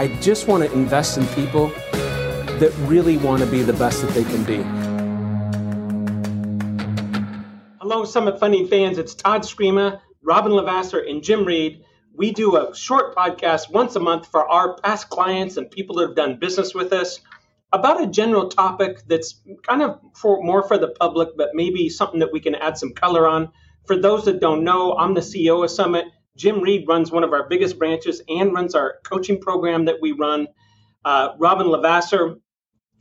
I just want to invest in people that really want to be the best that they can be. Hello, Summit Funding fans. It's Todd Scrima, Robin Lavasser, and Jim Reed. We do a short podcast once a month for our past clients and people that have done business with us about a general topic that's kind of for more for the public, but maybe something that we can add some color on. For those that don't know, I'm the CEO of Summit. Jim Reed runs one of our biggest branches and runs our coaching program that we run. Uh, Robin Lavasser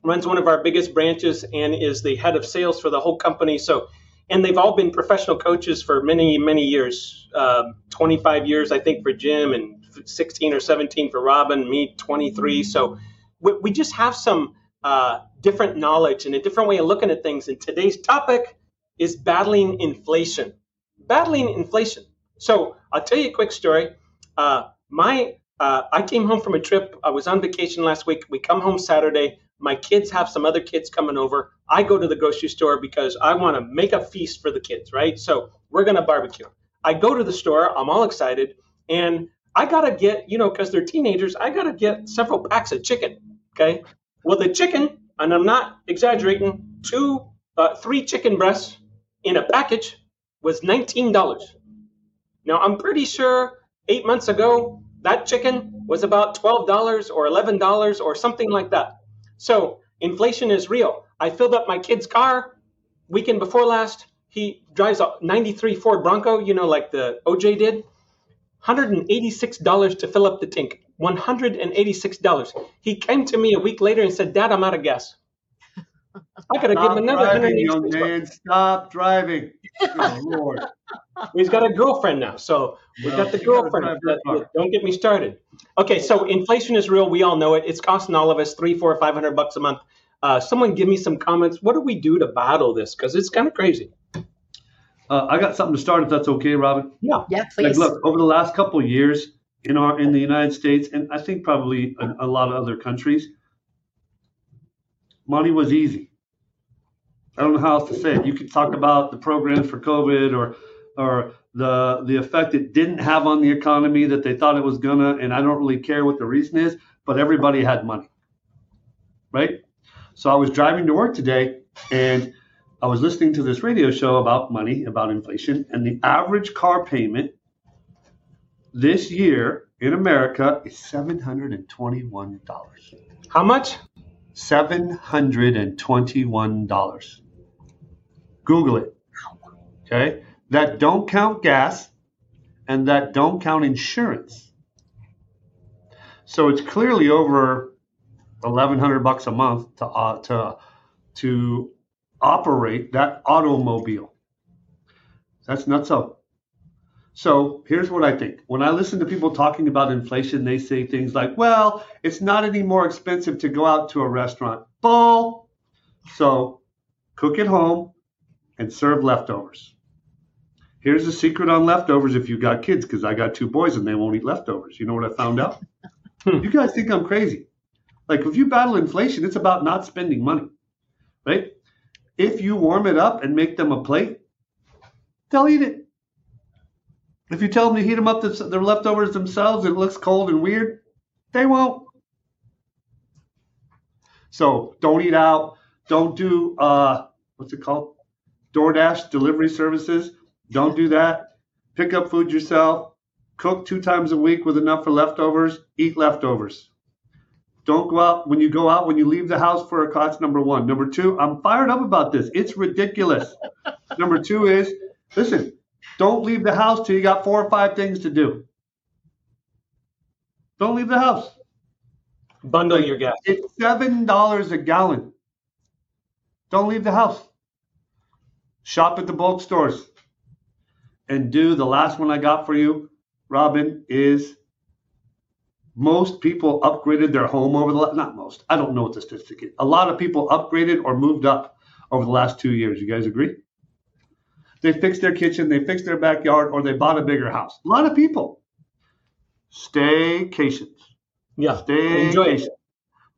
runs one of our biggest branches and is the head of sales for the whole company. So, and they've all been professional coaches for many, many years. Uh, 25 years, I think, for Jim, and 16 or 17 for Robin. Me, 23. So, we, we just have some uh, different knowledge and a different way of looking at things. And today's topic is battling inflation. Battling inflation. So I'll tell you a quick story. Uh, my uh, I came home from a trip. I was on vacation last week. We come home Saturday. My kids have some other kids coming over. I go to the grocery store because I want to make a feast for the kids, right? So we're going to barbecue. I go to the store. I'm all excited. And I got to get, you know, because they're teenagers, I got to get several packs of chicken. Okay. Well, the chicken, and I'm not exaggerating, two, uh, three chicken breasts in a package was $19. Now, I'm pretty sure eight months ago, that chicken was about $12 or $11 or something like that. So inflation is real. I filled up my kid's car weekend before last. He drives a 93 Ford Bronco, you know, like the OJ did. $186 to fill up the tank. $186. He came to me a week later and said, Dad, I'm out of gas. I gotta give him another driving, young man. Stop driving. Oh, Lord. He's got a girlfriend now, so we got the girlfriend. don't get me started. Okay, so inflation is real. We all know it. It's costing all of us three, four, five hundred bucks a month. Uh, someone give me some comments. What do we do to battle this? Because it's kind of crazy. Uh, I got something to start if that's okay, Robin. Yeah. Yeah, please. Like, look, over the last couple of years in our in the United States, and I think probably a, a lot of other countries, money was easy. I don't know how else to say it. You could talk about the programs for COVID or or the the effect it didn't have on the economy that they thought it was gonna, and I don't really care what the reason is, but everybody had money. Right? So I was driving to work today and I was listening to this radio show about money, about inflation, and the average car payment this year in America is $721. How much? $721. Google it. Okay? That don't count gas and that don't count insurance. So it's clearly over 1100 bucks a month to uh, to to operate that automobile. That's nuts up. So here's what I think. When I listen to people talking about inflation, they say things like, well, it's not any more expensive to go out to a restaurant. Bull. So cook at home and serve leftovers. Here's the secret on leftovers if you've got kids, because I got two boys and they won't eat leftovers. You know what I found out? Hmm. you guys think I'm crazy. Like if you battle inflation, it's about not spending money, right? If you warm it up and make them a plate, they'll eat it. If you tell them to heat them up, their leftovers themselves, it looks cold and weird, they won't. So don't eat out. Don't do uh, what's it called? DoorDash delivery services. Don't do that. Pick up food yourself. Cook two times a week with enough for leftovers. Eat leftovers. Don't go out when you go out, when you leave the house for a cost, number one. Number two, I'm fired up about this. It's ridiculous. number two is listen, don't leave the house till you got four or five things to do. Don't leave the house. Bundle your gas. It's seven dollars a gallon. Don't leave the house. Shop at the bulk stores. And do the last one I got for you, Robin, is most people upgraded their home over the last not most. I don't know what the statistic is. A lot of people upgraded or moved up over the last two years. You guys agree? They fixed their kitchen, they fixed their backyard, or they bought a bigger house. A lot of people. Staycations. Yeah. Staycations.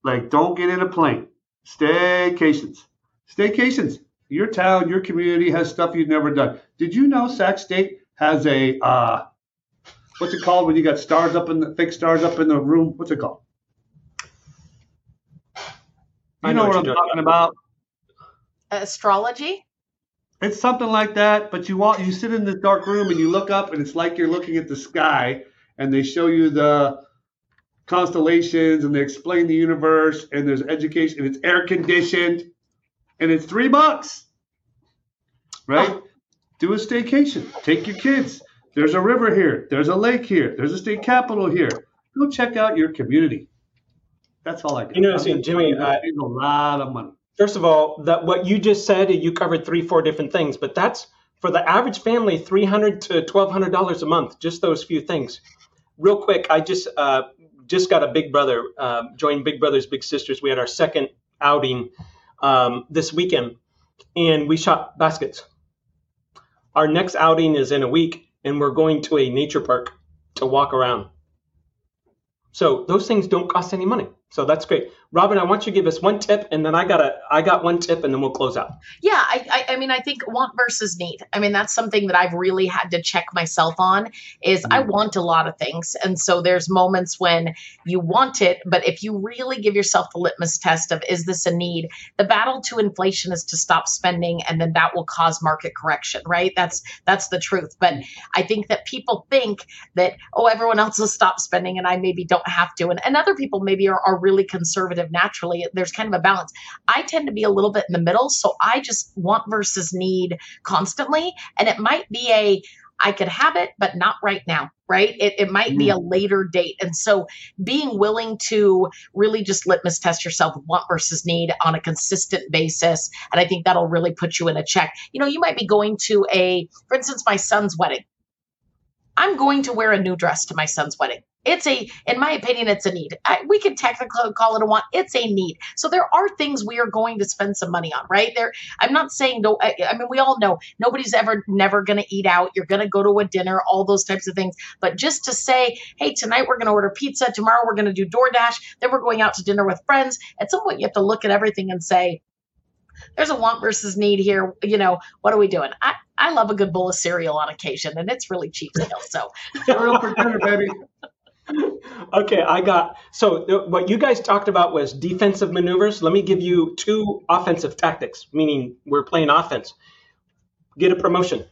Like, don't get in a plane. Staycations. Staycations. Your town, your community has stuff you've never done. Did you know Sac State has a uh, what's it called when you got stars up in the fake stars up in the room? What's it called? You know, what, I'm talking about. Astrology. It's something like that, but you walk, you sit in this dark room and you look up, and it's like you're looking at the sky, and they show you the constellations, and they explain the universe, and there's education, and it's air conditioned, and it's three bucks, right? Do a staycation. Take your kids. There's a river here. There's a lake here. There's a state capital here. Go check out your community. That's all I got. You know, see, Jimmy, a lot of money. First of all, that what you just said, you covered three, four different things, but that's for the average family, three hundred to twelve hundred dollars a month. Just those few things. Real quick, I just uh, just got a big brother, uh, joined Big Brothers Big Sisters. We had our second outing um, this weekend, and we shot baskets. Our next outing is in a week, and we're going to a nature park to walk around. So those things don't cost any money. So that's great. Robin, I want you to give us one tip, and then I got a I got one tip, and then we'll close out. Yeah, I, I, I mean, I think want versus need. I mean, that's something that I've really had to check myself on. Is I mm-hmm. want a lot of things, and so there's moments when you want it, but if you really give yourself the litmus test of is this a need, the battle to inflation is to stop spending, and then that will cause market correction. Right? That's that's the truth. But I think that people think that oh, everyone else will stop spending, and I maybe don't have to, and, and other people maybe are, are really conservative naturally. There's kind of a balance. I tend to be a little bit in the middle. So I just want versus need constantly. And it might be a, I could have it, but not right now, right? It, it might mm. be a later date. And so being willing to really just litmus test yourself, want versus need on a consistent basis. And I think that'll really put you in a check. You know, you might be going to a, for instance, my son's wedding. I'm going to wear a new dress to my son's wedding. It's a, in my opinion, it's a need. I, we could technically call it a want. It's a need. So there are things we are going to spend some money on, right? There, I'm not saying no. I, I mean, we all know nobody's ever never going to eat out. You're going to go to a dinner, all those types of things. But just to say, hey, tonight we're going to order pizza. Tomorrow we're going to do DoorDash. Then we're going out to dinner with friends. At some point, you have to look at everything and say, there's a want versus need here. You know, what are we doing? I, I love a good bowl of cereal on occasion, and it's really cheap still. So cereal for dinner, baby okay, I got so what you guys talked about was defensive maneuvers. Let me give you two offensive tactics, meaning we're playing offense. Get a promotion.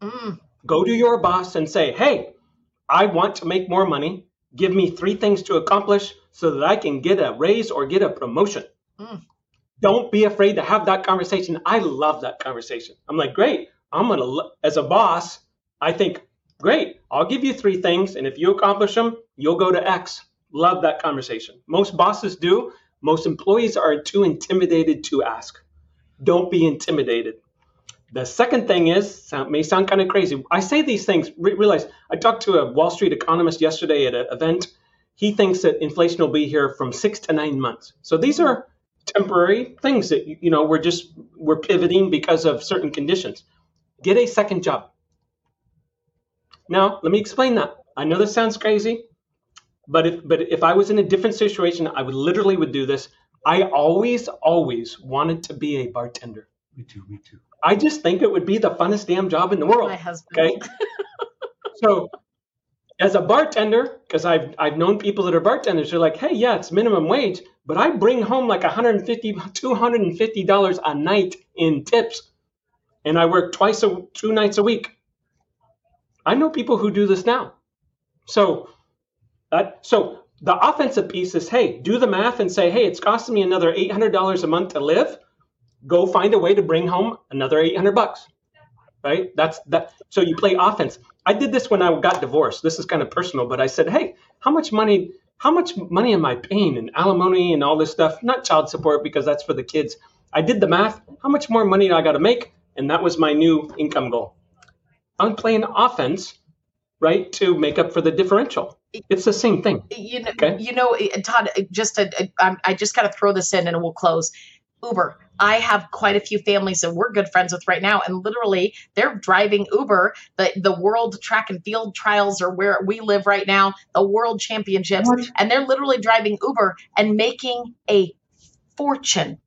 Mm. Go to your boss and say, "Hey, I want to make more money. Give me three things to accomplish so that I can get a raise or get a promotion." Mm. Don't be afraid to have that conversation. I love that conversation. I'm like, "Great. I'm going to as a boss, I think Great. I'll give you three things, and if you accomplish them, you'll go to X. Love that conversation. Most bosses do. Most employees are too intimidated to ask. Don't be intimidated. The second thing is, may sound kind of crazy. I say these things, re- realize I talked to a Wall Street economist yesterday at an event. He thinks that inflation will be here from six to nine months. So these are temporary things that, you know, we're just, we're pivoting because of certain conditions. Get a second job. Now, let me explain that. I know this sounds crazy, but if but if I was in a different situation, I would literally would do this. I always, always wanted to be a bartender. Me too, me too. I just think it would be the funnest damn job in the world. My husband. Okay. so as a bartender, because I've I've known people that are bartenders, they're like, hey, yeah, it's minimum wage, but I bring home like 150 250 dollars a night in tips, and I work twice a two nights a week. I know people who do this now. So that so the offensive piece is hey, do the math and say, hey, it's costing me another eight hundred dollars a month to live. Go find a way to bring home another eight hundred bucks. Right? That's that. So you play offense. I did this when I got divorced. This is kind of personal, but I said, hey, how much money? How much money am I paying in alimony and all this stuff? Not child support because that's for the kids. I did the math. How much more money do I got to make? And that was my new income goal. I'm playing offense, right, to make up for the differential. It's the same thing. You know, okay? you know eh, Todd, eh, just a, a, eh, I just got to throw this in and we'll close. Uber. I have quite a few families that we're good friends with right now, and literally they're driving Uber. The the World Track and Field Trials are where we live right now, the World Championships, what? and they're literally driving Uber and making a fortune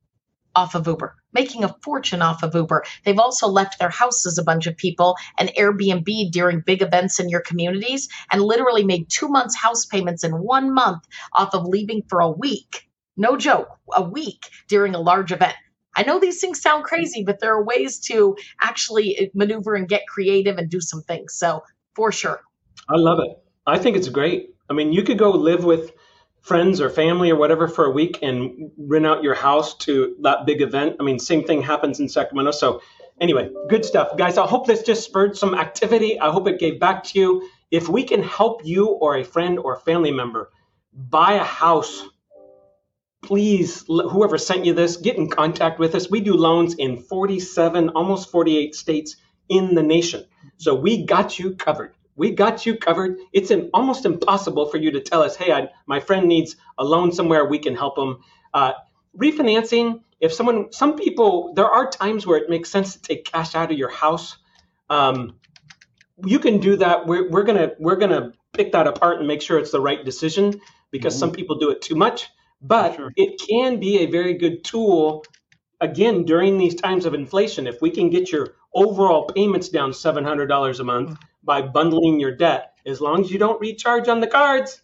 off of Uber, making a fortune off of Uber. They've also left their houses, a bunch of people, and Airbnb during big events in your communities, and literally made two months' house payments in one month off of leaving for a week No joke, a week during a large event. I know these things sound crazy, but there are ways to actually uh, maneuver and get creative and do some things. So, for sure. I love it. I think it's great. I mean, you could go live with friends or family or whatever for a week and rent out your house to that big event. I mean, same thing happens in Sacramento. So, anyway, good stuff. Guys, I hope this just spurred some activity. I hope it gave back to you. If we can help you or a friend or family member buy a house, please, whoever sent you this, get in contact with us. We do loans in 47, almost 48 states in the nation. So we got you covered. We got you covered. It's an, almost impossible for you to tell us, hey, I, my friend needs a loan somewhere, we can help them. Uh, refinancing, if someone, some people, there are times where it makes sense to take cash out of your house. Um, you can do that. We're, we're gonna we're gonna pick that apart and make sure it's the right decision because mm-hmm. some people do it too much. But sure. it can be a very good tool again during these times of inflation. If we can get your overall payments down seven hundred dollars a month mm-hmm. By bundling your debt, as long as you don't recharge on the cards,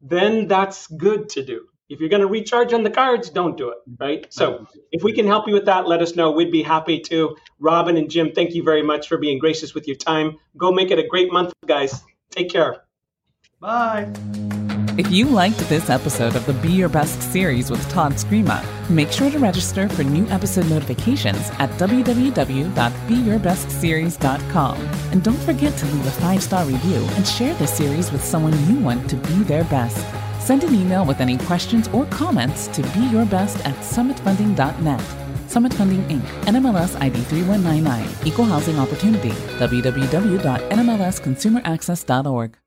then that's good to do. If you're going to recharge on the cards, don't do it, right? So if we can help you with that, let us know. We'd be happy to. Robin and Jim, thank you very much for being gracious with your time. Go make it a great month, guys. Take care. Bye. If you liked this episode of the Be Your Best series with Todd Scrima, make sure to register for new episode notifications at www.beyourbestseries.com. And don't forget to leave a five star review and share this series with someone you want to be their best. Send an email with any questions or comments to beyourbest at summitfunding.net. Summit Funding Inc., NMLS ID 3199, Equal Housing Opportunity, www.nmlsconsumeraccess.org.